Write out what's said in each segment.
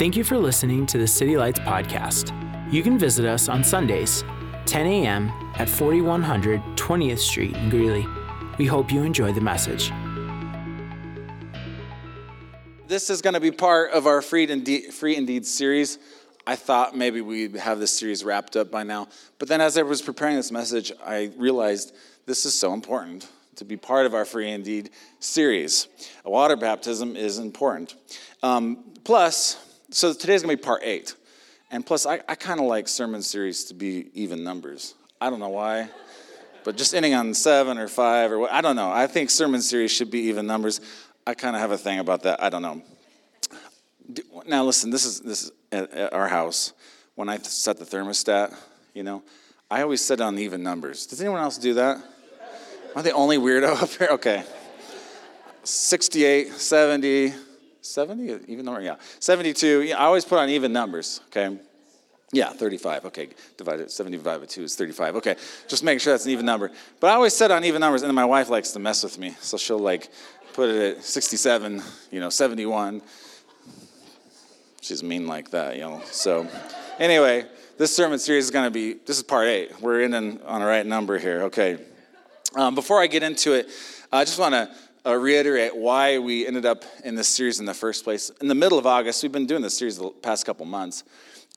Thank you for listening to the City Lights podcast. You can visit us on Sundays, 10 a.m. at 4100 20th Street in Greeley. We hope you enjoy the message. This is going to be part of our Free Indeed, Free Indeed series. I thought maybe we'd have this series wrapped up by now. But then as I was preparing this message, I realized this is so important to be part of our Free Indeed series. A water baptism is important. Um, plus, so today's to be part eight. And plus, I, I kind of like sermon series to be even numbers. I don't know why, but just ending on seven or five or what, I don't know. I think sermon series should be even numbers. I kind of have a thing about that. I don't know. Now, listen, this is, this is at, at our house. When I set the thermostat, you know, I always set it on even numbers. Does anyone else do that? Am I the only weirdo up here? Okay. 68, 70, 70, even number, yeah. 72, yeah, I always put on even numbers, okay? Yeah, 35, okay. Divided, 75 by 2 is 35, okay. Just make sure that's an even number. But I always set on even numbers, and my wife likes to mess with me. So she'll like put it at 67, you know, 71. She's mean like that, you know. So anyway, this sermon series is going to be, this is part eight. We're in on the right number here, okay. Um, before I get into it, I just want to uh, reiterate why we ended up in this series in the first place. In the middle of August, we've been doing this series the past couple months,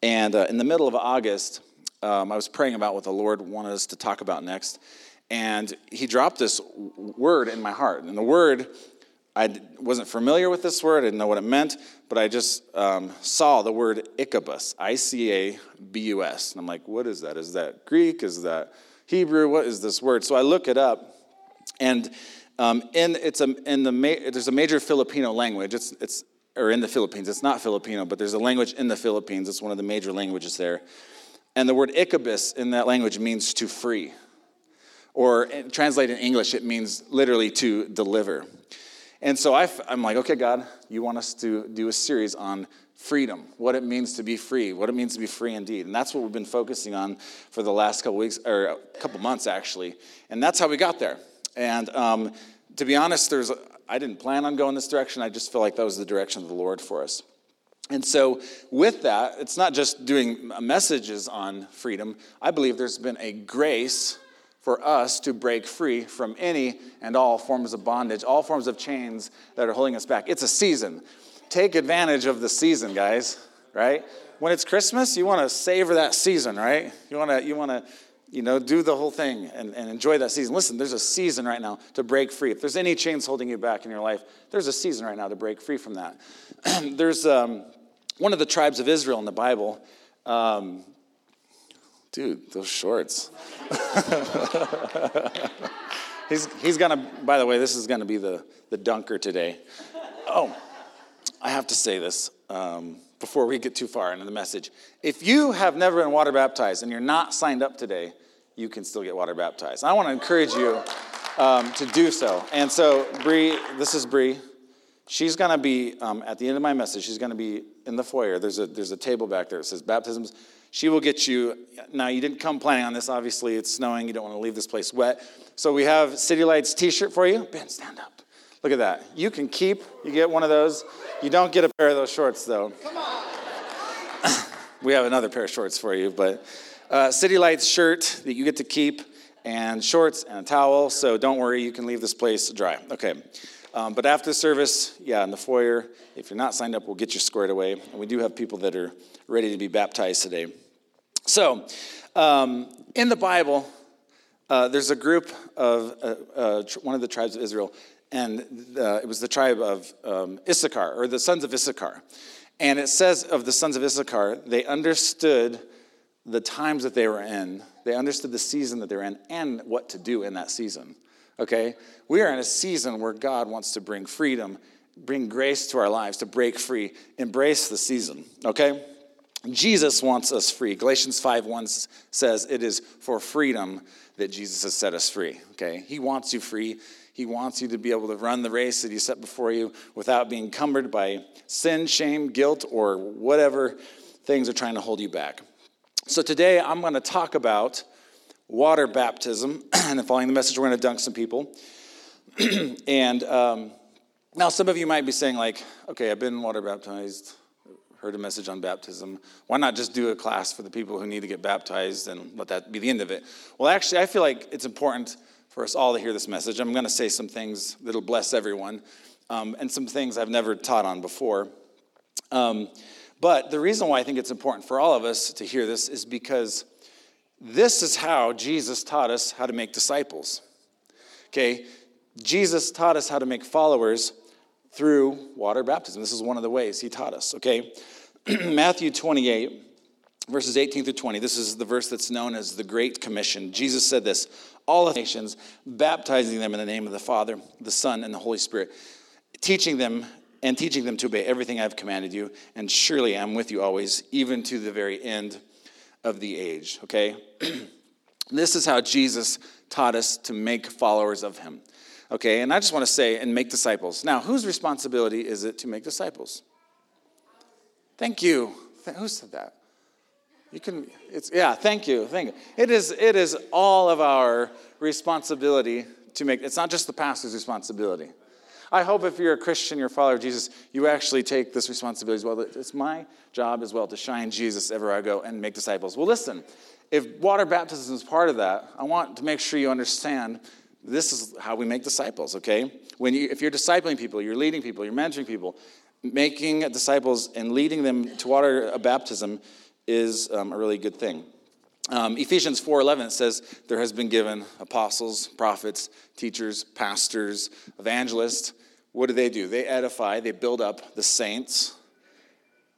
and uh, in the middle of August, um, I was praying about what the Lord wanted us to talk about next, and He dropped this word in my heart. And the word, I wasn't familiar with this word, I didn't know what it meant, but I just um, saw the word Icabus, I C A B U S. And I'm like, what is that? Is that Greek? Is that Hebrew? What is this word? So I look it up, and um, in, it's a, in the ma- there's a major Filipino language. It's, it's, or in the Philippines. It's not Filipino, but there's a language in the Philippines. It's one of the major languages there. And the word Icabus in that language means to free. Or translated in English, it means literally to deliver. And so I, am like, okay, God, you want us to do a series on freedom, what it means to be free, what it means to be free indeed. And that's what we've been focusing on for the last couple weeks, or a couple months actually. And that's how we got there. And um, to be honest, there's I didn't plan on going this direction. I just feel like that was the direction of the Lord for us. And so, with that, it's not just doing messages on freedom. I believe there's been a grace for us to break free from any and all forms of bondage, all forms of chains that are holding us back. It's a season. Take advantage of the season, guys, right? When it's Christmas, you want to savor that season, right? You want to you want to you know, do the whole thing and, and enjoy that season. Listen, there's a season right now to break free. If there's any chains holding you back in your life, there's a season right now to break free from that. there's um, one of the tribes of Israel in the Bible. Um, dude, those shorts. he's, he's gonna, by the way, this is gonna be the, the dunker today. Oh, I have to say this. Um, before we get too far into the message. If you have never been water baptized and you're not signed up today, you can still get water baptized. I want to encourage you um, to do so. And so, Bree, this is Bree. She's going to be um, at the end of my message. She's going to be in the foyer. There's a there's a table back there that says baptisms. She will get you. Now, you didn't come planning on this. Obviously, it's snowing. You don't want to leave this place wet. So we have City Lights T-shirt for you. Ben, stand up. Look at that. You can keep. You get one of those. You don't get a pair of those shorts though. Come on. we have another pair of shorts for you, but uh, City Lights shirt that you get to keep, and shorts and a towel. So don't worry, you can leave this place dry. Okay. Um, but after the service, yeah, in the foyer, if you're not signed up, we'll get you squared away. And we do have people that are ready to be baptized today. So, um, in the Bible, uh, there's a group of uh, uh, one of the tribes of Israel and uh, it was the tribe of um, Issachar, or the sons of Issachar. And it says of the sons of Issachar, they understood the times that they were in, they understood the season that they were in, and what to do in that season. Okay? We are in a season where God wants to bring freedom, bring grace to our lives, to break free, embrace the season. Okay? Jesus wants us free. Galatians 5 1 says, It is for freedom that Jesus has set us free. Okay? He wants you free. He wants you to be able to run the race that He set before you without being cumbered by sin, shame, guilt, or whatever things are trying to hold you back. So today I'm going to talk about water baptism. and following the message, we're going to dunk some people. and um, now some of you might be saying, like, okay, I've been water baptized, heard a message on baptism. Why not just do a class for the people who need to get baptized and let that be the end of it? Well, actually, I feel like it's important for us all to hear this message. I'm going to say some things that'll bless everyone um, and some things I've never taught on before. Um, but the reason why I think it's important for all of us to hear this is because this is how Jesus taught us how to make disciples. Okay? Jesus taught us how to make followers through water baptism. This is one of the ways he taught us, okay? Matthew 28, verses 18 through 20. This is the verse that's known as the Great Commission. Jesus said this All the nations, baptizing them in the name of the Father, the Son, and the Holy Spirit, teaching them and teaching them to obey everything I've commanded you, and surely I'm with you always, even to the very end of the age, okay? this is how Jesus taught us to make followers of him. Okay, and I just want to say, and make disciples. Now, whose responsibility is it to make disciples? Thank you. Who said that? You can, it's, yeah, thank you, thank you. It is, it is all of our responsibility to make, it's not just the pastor's responsibility. I hope if you're a Christian, you're a follower of Jesus, you actually take this responsibility as well. It's my job as well to shine Jesus everywhere I go and make disciples. Well, listen, if water baptism is part of that, I want to make sure you understand this is how we make disciples, okay? When you, if you're discipling people, you're leading people, you're mentoring people, making disciples and leading them to water baptism is um, a really good thing. Um, Ephesians 4:11 says there has been given apostles, prophets, teachers, pastors, evangelists. What do they do? They edify, they build up the saints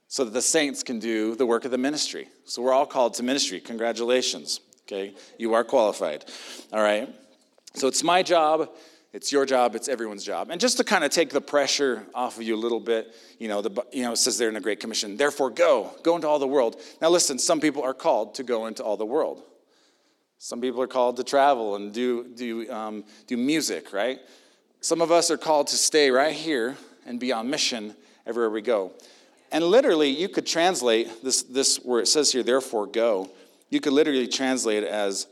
so that the saints can do the work of the ministry. So we're all called to ministry. Congratulations. Okay? You are qualified. All right? So it's my job, it's your job, it's everyone's job. And just to kind of take the pressure off of you a little bit, you know, the, you know, it says there in the Great Commission, therefore go, go into all the world. Now listen, some people are called to go into all the world. Some people are called to travel and do, do, um, do music, right? Some of us are called to stay right here and be on mission everywhere we go. And literally, you could translate this, this where it says here, therefore go, you could literally translate it as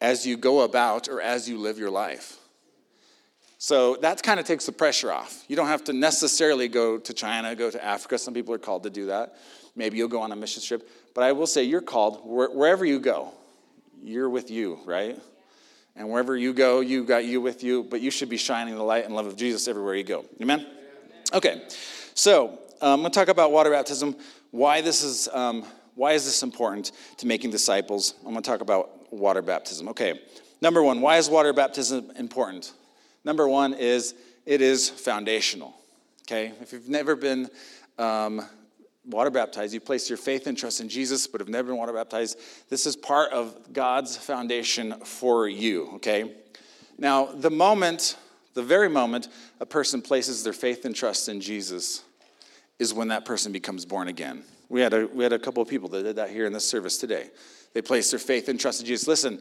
as you go about or as you live your life. So that kind of takes the pressure off. You don't have to necessarily go to China, go to Africa. Some people are called to do that. Maybe you'll go on a mission trip. But I will say you're called wherever you go, you're with you, right? And wherever you go, you got you with you, but you should be shining the light and love of Jesus everywhere you go. Amen? Okay, so um, I'm going to talk about water baptism, why this is. Um, why is this important to making disciples? I'm going to talk about water baptism. Okay, number one, why is water baptism important? Number one is it is foundational. Okay, if you've never been um, water baptized, you place your faith and trust in Jesus, but have never been water baptized, this is part of God's foundation for you. Okay, now the moment, the very moment a person places their faith and trust in Jesus is when that person becomes born again. We had a, we had a couple of people that did that here in this service today. They placed their faith and trust in Jesus. Listen,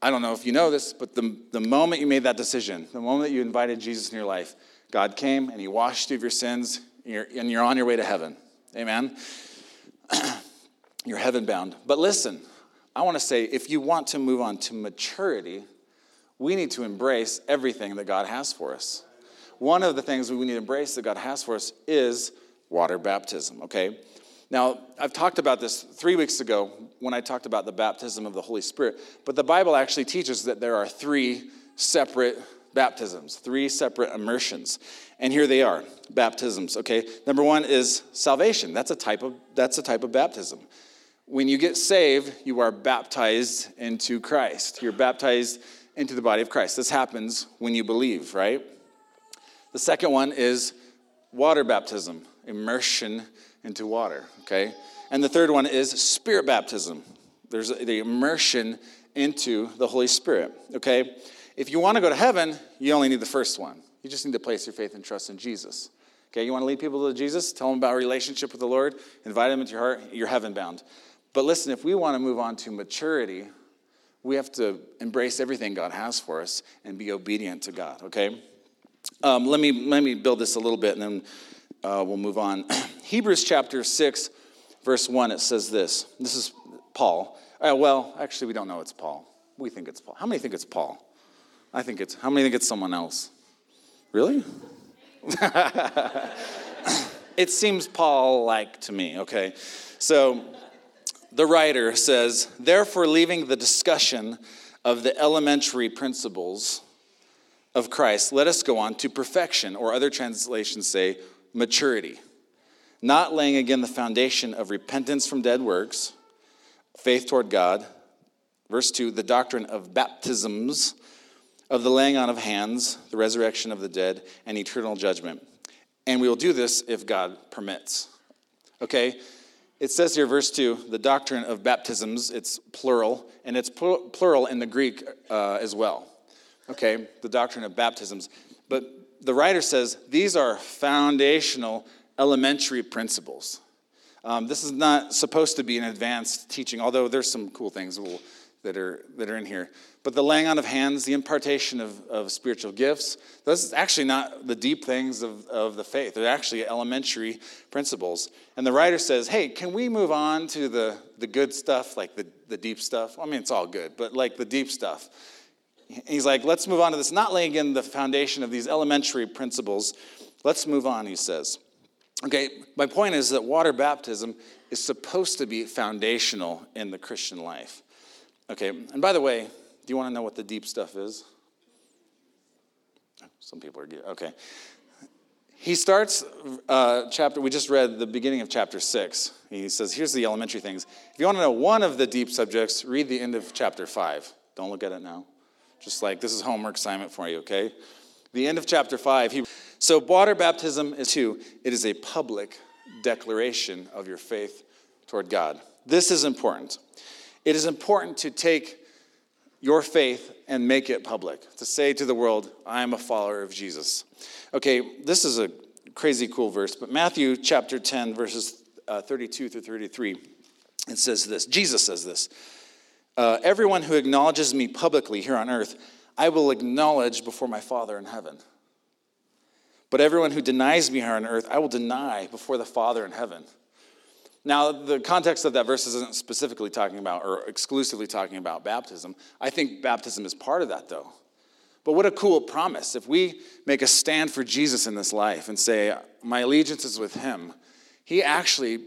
I don't know if you know this, but the, the moment you made that decision, the moment that you invited Jesus in your life, God came and He washed you of your sins, and you're, and you're on your way to heaven. Amen. you're heaven bound. But listen, I want to say if you want to move on to maturity, we need to embrace everything that God has for us. One of the things we need to embrace that God has for us is water baptism, okay? Now, I've talked about this three weeks ago when I talked about the baptism of the Holy Spirit, but the Bible actually teaches that there are three separate baptisms, three separate immersions. And here they are baptisms, okay? Number one is salvation. That's a type of, that's a type of baptism. When you get saved, you are baptized into Christ. You're baptized into the body of Christ. This happens when you believe, right? The second one is water baptism, immersion into water, okay? And the third one is spirit baptism. There's the immersion into the Holy Spirit, okay? If you want to go to heaven, you only need the first one. You just need to place your faith and trust in Jesus. Okay, you want to lead people to Jesus? Tell them about relationship with the Lord, invite them into your heart, you're heaven bound. But listen, if we want to move on to maturity, we have to embrace everything God has for us and be obedient to God, okay? Um, let, me, let me build this a little bit and then uh, we'll move on. Hebrews chapter 6, verse 1, it says this. This is Paul. Uh, well, actually, we don't know it's Paul. We think it's Paul. How many think it's Paul? I think it's, how many think it's someone else? Really? it seems Paul like to me, okay? So the writer says, therefore, leaving the discussion of the elementary principles of Christ, let us go on to perfection, or other translations say maturity, not laying again the foundation of repentance from dead works, faith toward God. Verse 2 the doctrine of baptisms, of the laying on of hands, the resurrection of the dead, and eternal judgment. And we will do this if God permits. Okay? It says here, verse 2, the doctrine of baptisms, it's plural, and it's plural in the Greek uh, as well okay, the doctrine of baptisms. But the writer says these are foundational, elementary principles. Um, this is not supposed to be an advanced teaching, although there's some cool things we'll, that, are, that are in here. But the laying on of hands, the impartation of, of spiritual gifts, those are actually not the deep things of, of the faith. They're actually elementary principles. And the writer says, hey, can we move on to the, the good stuff, like the, the deep stuff? I mean, it's all good, but like the deep stuff. He's like, let's move on to this, not laying in the foundation of these elementary principles. Let's move on, he says. Okay, my point is that water baptism is supposed to be foundational in the Christian life. Okay, and by the way, do you want to know what the deep stuff is? Some people are, okay. He starts uh, chapter, we just read the beginning of chapter six. He says, here's the elementary things. If you want to know one of the deep subjects, read the end of chapter five. Don't look at it now. Just like this is homework assignment for you, okay? The end of chapter 5. He, so, water baptism is two, it is a public declaration of your faith toward God. This is important. It is important to take your faith and make it public, to say to the world, I am a follower of Jesus. Okay, this is a crazy cool verse, but Matthew chapter 10, verses uh, 32 through 33, it says this Jesus says this uh, everyone who acknowledges me publicly here on earth, I will acknowledge before my Father in heaven. But everyone who denies me here on earth, I will deny before the Father in heaven. Now, the context of that verse isn't specifically talking about or exclusively talking about baptism. I think baptism is part of that, though. But what a cool promise. If we make a stand for Jesus in this life and say, My allegiance is with him, he actually,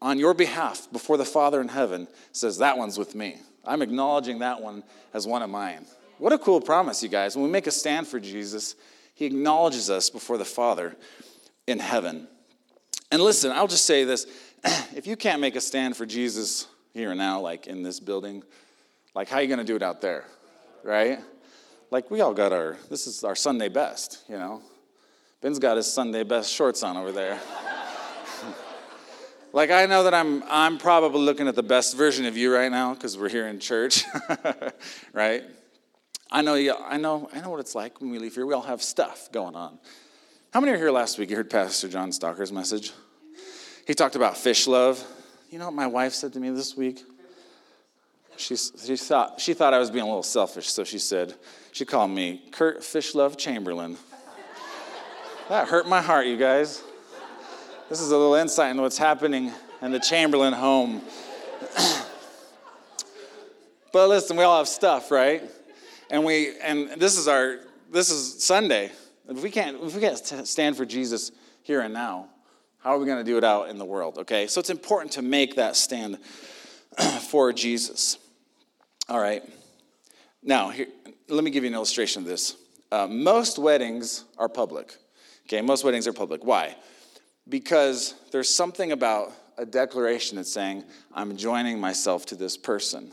on your behalf, before the Father in heaven, says, That one's with me. I'm acknowledging that one as one of mine. What a cool promise, you guys. When we make a stand for Jesus, he acknowledges us before the Father in heaven. And listen, I'll just say this if you can't make a stand for Jesus here and now, like in this building, like how are you going to do it out there? Right? Like we all got our, this is our Sunday best, you know? Ben's got his Sunday best shorts on over there. Like I know that I'm I'm probably looking at the best version of you right now because we're here in church, right? I know you, I know I know what it's like when we leave here. We all have stuff going on. How many are here last week? You heard Pastor John Stalker's message. He talked about fish love. You know what my wife said to me this week? She, she thought she thought I was being a little selfish, so she said she called me Kurt Fish Love Chamberlain. that hurt my heart, you guys. This is a little insight into what's happening in the Chamberlain home. but listen, we all have stuff, right? And we and this is our this is Sunday. If we can't if we can't stand for Jesus here and now, how are we going to do it out in the world? Okay, so it's important to make that stand for Jesus. All right. Now, here, let me give you an illustration of this. Uh, most weddings are public. Okay, most weddings are public. Why? because there's something about a declaration that's saying, I'm joining myself to this person.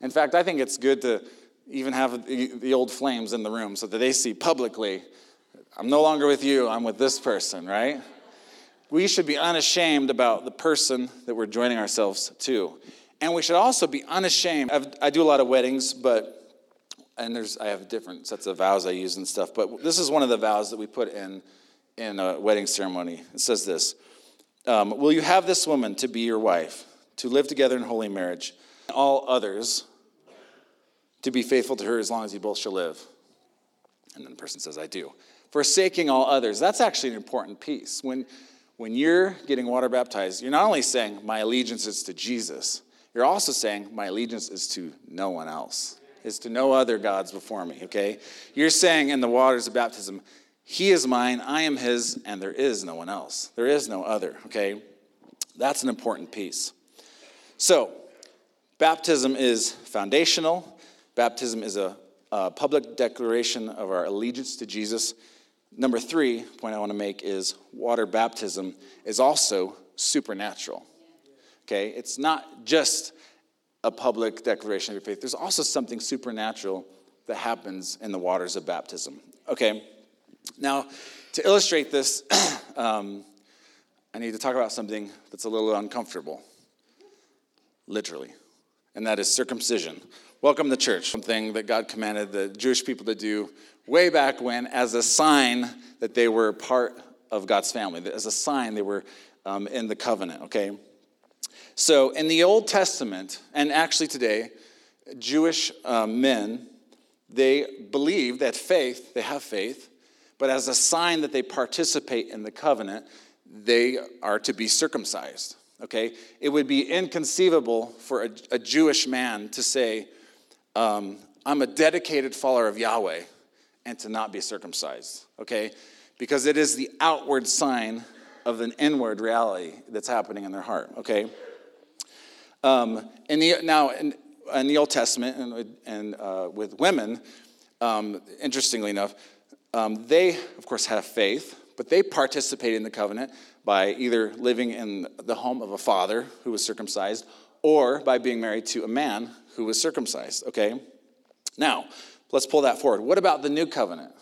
In fact, I think it's good to even have the old flames in the room so that they see publicly, I'm no longer with you, I'm with this person, right? We should be unashamed about the person that we're joining ourselves to. And we should also be unashamed. I've, i do a lot of weddings, but, and there's, I have different sets of vows I use and stuff, but this is one of the vows that we put in in a wedding ceremony. It says this um, Will you have this woman to be your wife, to live together in holy marriage, and all others to be faithful to her as long as you both shall live? And then the person says, I do. Forsaking all others. That's actually an important piece. When, when you're getting water baptized, you're not only saying, My allegiance is to Jesus, you're also saying, My allegiance is to no one else, is to no other gods before me, okay? You're saying in the waters of baptism, He is mine, I am his, and there is no one else. There is no other, okay? That's an important piece. So, baptism is foundational. Baptism is a, a public declaration of our allegiance to Jesus. Number three point I want to make is water baptism is also supernatural. Okay, it's not just a public declaration of your faith, there's also something supernatural that happens in the waters of baptism. Okay, now to illustrate this, um, I need to talk about something that's a little uncomfortable, literally, and that is circumcision. Welcome to church, something that God commanded the Jewish people to do way back when as a sign that they were part of God's family, as a sign they were um, in the covenant, okay? So in the Old Testament, and actually today, Jewish um, men, they believe that faith, they have faith, but as a sign that they participate in the covenant, they are to be circumcised. Okay? It would be inconceivable for a, a Jewish man to say, um, I'm a dedicated follower of Yahweh, and to not be circumcised. Okay? Because it is the outward sign of an inward reality that's happening in their heart. Okay? Um, in the, now, in, in, the Old Testament and, and uh, with women, um, interestingly enough, um, they, of course, have faith, but they participate in the covenant by either living in the home of a father who was circumcised or by being married to a man who was circumcised, okay? Now, let's pull that forward. What about the new covenant?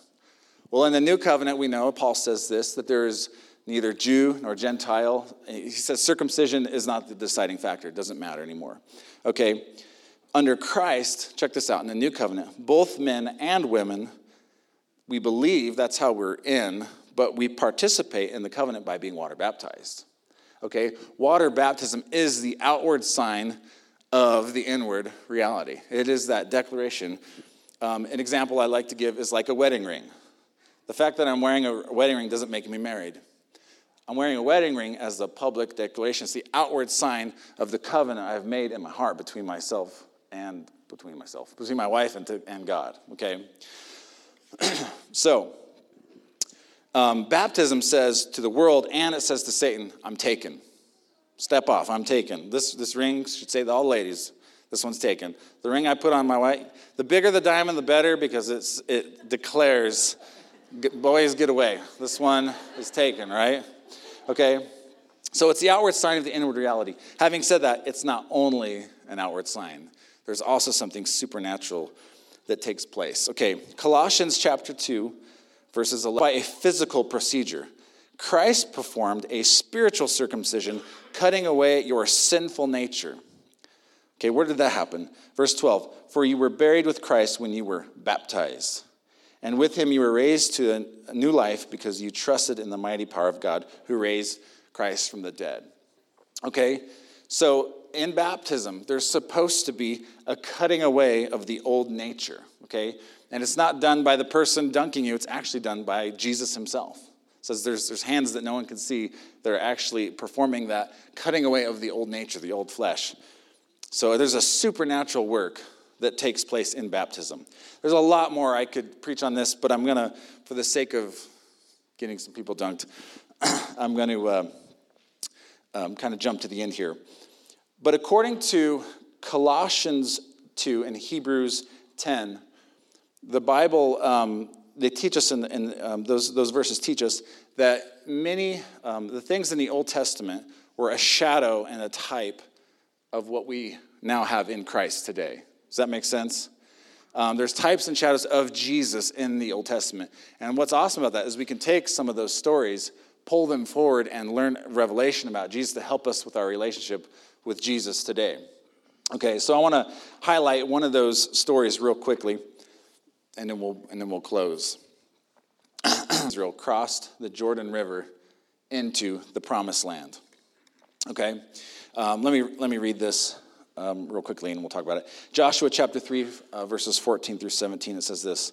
Well, in the new covenant, we know, Paul says this, that there is neither Jew nor Gentile. He says circumcision is not the deciding factor, it doesn't matter anymore. Okay, under Christ, check this out in the new covenant, both men and women, we believe that's how we're in, but we participate in the covenant by being water baptized. Okay, water baptism is the outward sign of the inward reality. It is that declaration. Um, an example I like to give is like a wedding ring. The fact that I'm wearing a wedding ring doesn't make me married. I'm wearing a wedding ring as the public declaration. It's the outward sign of the covenant I've made in my heart between myself and between myself, between my wife and, to, and God. Okay? so, um, baptism says to the world and it says to Satan, I'm taken. Step off, I'm taken. This, this ring should say to all ladies, this one's taken. The ring I put on my wife, the bigger the diamond, the better because it's, it declares, boys, get away. This one is taken, right? Okay? So it's the outward sign of the inward reality. Having said that, it's not only an outward sign, there's also something supernatural that takes place. Okay, Colossians chapter 2, verses 11. By a physical procedure, Christ performed a spiritual circumcision, cutting away your sinful nature. Okay, where did that happen? Verse 12 For you were buried with Christ when you were baptized and with him you were raised to a new life because you trusted in the mighty power of God who raised Christ from the dead. Okay? So in baptism, there's supposed to be a cutting away of the old nature. Okay? And it's not done by the person dunking you, it's actually done by Jesus himself. It says there's, there's hands that no one can see that are actually performing that cutting away of the old nature, the old flesh. So there's a supernatural work that takes place in baptism. There's a lot more I could preach on this, but I'm going to, for the sake of getting some people dunked, I'm going to uh, um, kind of jump to the end here. But according to Colossians 2 and Hebrews 10, the Bible, um, they teach us, in, in um, those, those verses teach us that many, um, the things in the Old Testament were a shadow and a type of what we now have in Christ today. Does that make sense? Um, there's types and shadows of Jesus in the Old Testament. And what's awesome about that is we can take some of those stories, pull them forward, and learn revelation about Jesus to help us with our relationship with Jesus today. Okay, so I want to highlight one of those stories real quickly, and then we'll, and then we'll close. Israel crossed the Jordan River into the promised land. Okay, um, let, me, let me read this um, real quickly and we'll talk about it. Joshua chapter 3, uh, verses 14 through 17, it says this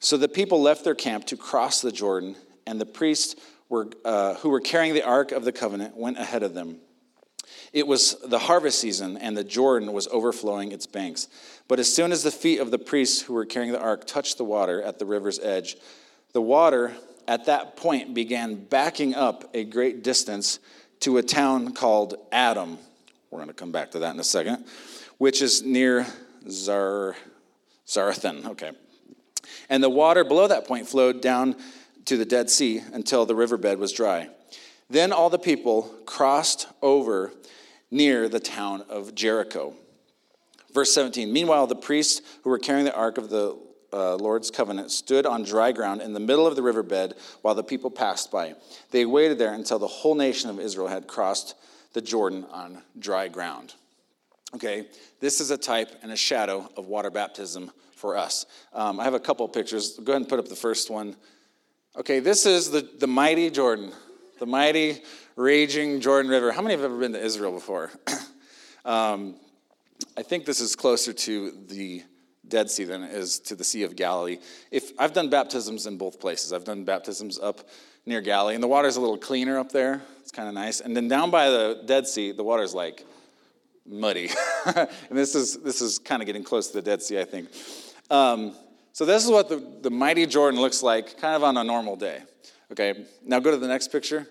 So the people left their camp to cross the Jordan, and the priests were, uh, who were carrying the ark of the covenant went ahead of them. It was the harvest season, and the Jordan was overflowing its banks. But as soon as the feet of the priests who were carrying the ark touched the water at the river's edge, The water at that point began backing up a great distance to a town called Adam. We're going to come back to that in a second, which is near Zar, Zarethan. Okay. And the water below that point flowed down to the Dead Sea until the riverbed was dry. Then all the people crossed over near the town of Jericho. Verse 17 Meanwhile, the priests who were carrying the ark of the uh, Lord's covenant stood on dry ground in the middle of the riverbed while the people passed by. They waited there until the whole nation of Israel had crossed the Jordan on dry ground. Okay, this is a type and a shadow of water baptism for us. Um, I have a couple pictures. Go ahead and put up the first one. Okay, this is the, the mighty Jordan, the mighty raging Jordan River. How many have ever been to Israel before? um, I think this is closer to the Dead Sea than it is to the Sea of Galilee. If I've done baptisms in both places, I've done baptisms up near Galilee, and the water's a little cleaner up there. It's kind of nice. And then down by the Dead Sea, the water's like muddy. and this is this is kind of getting close to the Dead Sea, I think. Um, so this is what the, the mighty Jordan looks like, kind of on a normal day. Okay, now go to the next picture.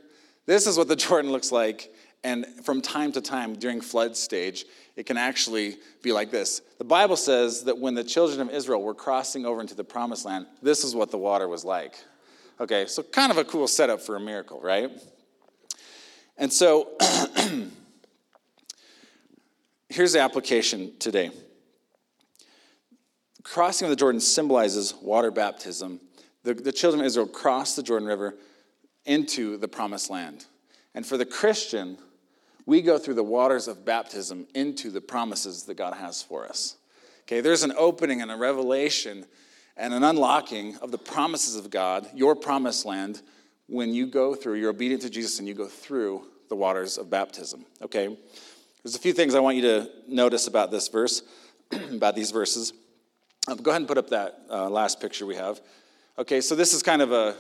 This is what the Jordan looks like, and from time to time during flood stage, it can actually be like this. The Bible says that when the children of Israel were crossing over into the promised land, this is what the water was like. Okay, so kind of a cool setup for a miracle, right? And so here's the application today. Crossing of the Jordan symbolizes water baptism. The, the children of Israel crossed the Jordan River into the promised land. And for the Christian, we go through the waters of baptism into the promises that God has for us. Okay, there's an opening and a revelation and an unlocking of the promises of God, your promised land, when you go through, you're obedient to Jesus and you go through the waters of baptism. Okay? There's a few things I want you to notice about this verse, about these verses. Um, go ahead and put up that uh, last picture we have. Okay, so this is kind of a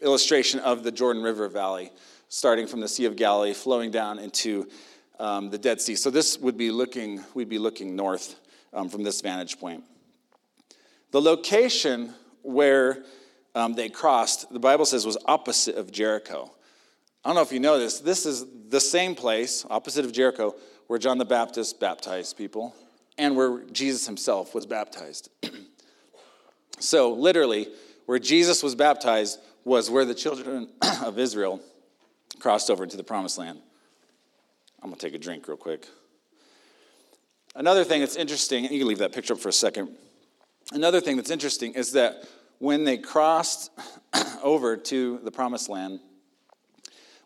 illustration of the Jordan River Valley starting from the Sea of Galilee, flowing down into um, the Dead Sea. So this would be looking, we'd be looking north um, from this vantage point. The location where um, they crossed, the Bible says, was opposite of Jericho. I don't know if you know this. This is the same place, opposite of Jericho, where John the Baptist baptized people and where Jesus himself was baptized. so, literally, where Jesus was baptized was where the children of Israel crossed over into the promised land. I'm going to take a drink real quick. Another thing that's interesting, you can leave that picture up for a second. Another thing that's interesting is that when they crossed over to the promised land,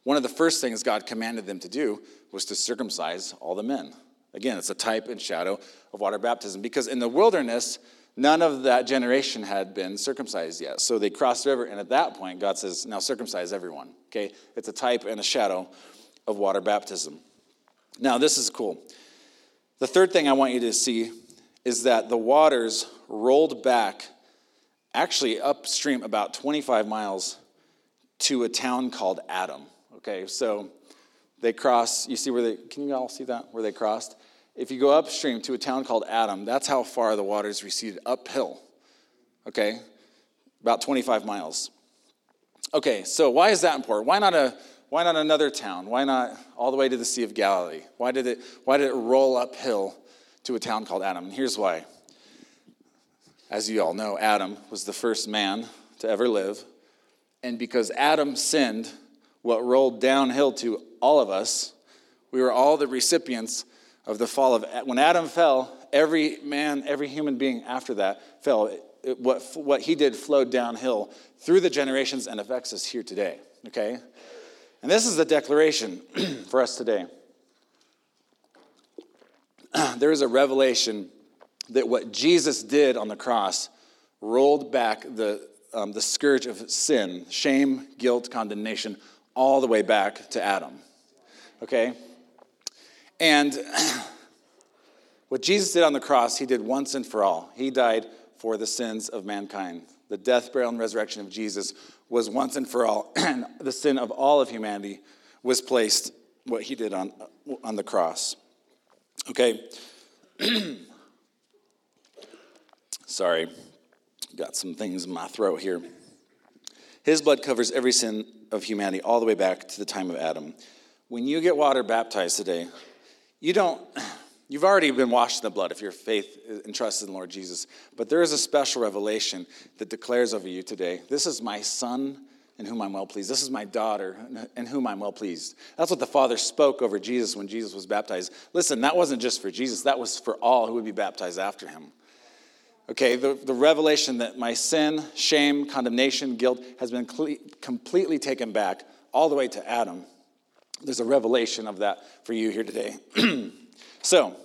one of the first things God commanded them to do was to circumcise all the men. Again, it's a type and shadow of water baptism because in the wilderness, None of that generation had been circumcised yet. So they crossed the river, and at that point, God says, Now circumcise everyone. Okay? It's a type and a shadow of water baptism. Now, this is cool. The third thing I want you to see is that the waters rolled back, actually upstream about 25 miles to a town called Adam. Okay, so they cross, you see where they, can you all see that, where they crossed? If you go upstream to a town called Adam, that's how far the waters receded uphill. Okay? About 25 miles. Okay, so why is that important? Why not a why not another town? Why not all the way to the Sea of Galilee? Why did it why did it roll uphill to a town called Adam? And here's why. As you all know, Adam was the first man to ever live. And because Adam sinned, what rolled downhill to all of us, we were all the recipients of the fall of when Adam fell, every man, every human being after that fell. It, it, what, what he did flowed downhill through the generations and affects us here today. Okay? And this is the declaration for us today. there is a revelation that what Jesus did on the cross rolled back the, um, the scourge of sin, shame, guilt, condemnation, all the way back to Adam. Okay? And what Jesus did on the cross, he did once and for all. He died for the sins of mankind. The death, burial, and resurrection of Jesus was once and for all, and the sin of all of humanity was placed, what he did on, on the cross. Okay. Sorry, got some things in my throat here. His blood covers every sin of humanity all the way back to the time of Adam. When you get water baptized today, you don't, you've already been washed in the blood if your faith uh, and trust in the Lord Jesus. But there is a special revelation that declares over you today this is my son in whom I'm well pleased. This is my daughter in whom I'm well pleased. That's what the Father spoke over Jesus when Jesus was baptized. Listen, that wasn't just for Jesus, that was for all who would be baptized after him. Okay, the, the revelation that my sin, shame, condemnation, guilt has been cle- completely taken back all the way to Adam. There's a revelation of that for you here today. so,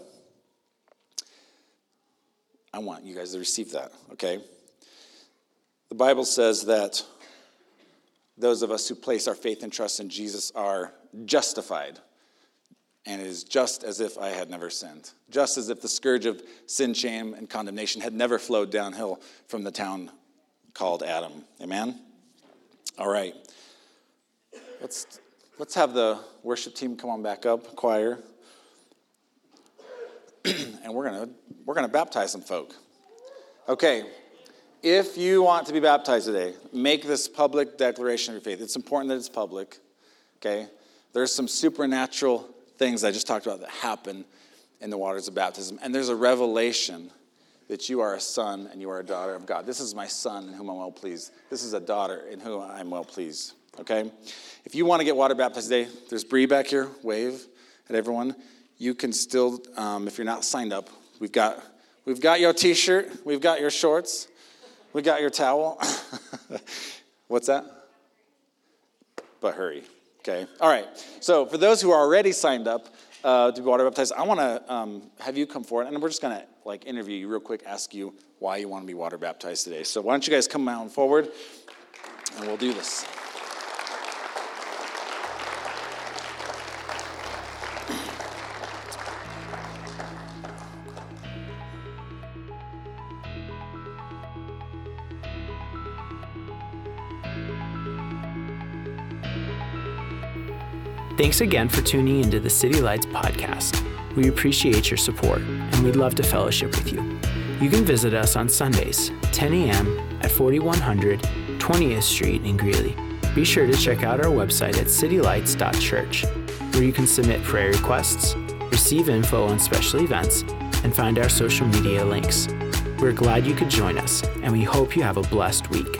I want you guys to receive that, okay? The Bible says that those of us who place our faith and trust in Jesus are justified. And it is just as if I had never sinned, just as if the scourge of sin, shame, and condemnation had never flowed downhill from the town called Adam. Amen? All right. Let's, let's have the worship team come on back up, choir. and we're going to we're going to baptize some folk. Okay. If you want to be baptized today, make this public declaration of your faith. It's important that it's public, okay? There's some supernatural things I just talked about that happen in the waters of baptism, and there's a revelation that you are a son and you are a daughter of God. This is my son in whom I'm well pleased. This is a daughter in whom I'm well pleased, okay? If you want to get water baptized today, there's Bree back here, wave at everyone. You can still, um, if you're not signed up, we've got, we've got your t-shirt, we've got your shorts, we got your towel. What's that? But hurry. Okay. All right. So for those who are already signed up uh, to be water baptized, I want to um, have you come forward, and we're just going to like interview you real quick, ask you why you want to be water baptized today. So why don't you guys come on forward, and we'll do this. Thanks again for tuning into the City Lights podcast. We appreciate your support and we'd love to fellowship with you. You can visit us on Sundays, 10 a.m. at 4100 20th Street in Greeley. Be sure to check out our website at citylights.church, where you can submit prayer requests, receive info on special events, and find our social media links. We're glad you could join us, and we hope you have a blessed week.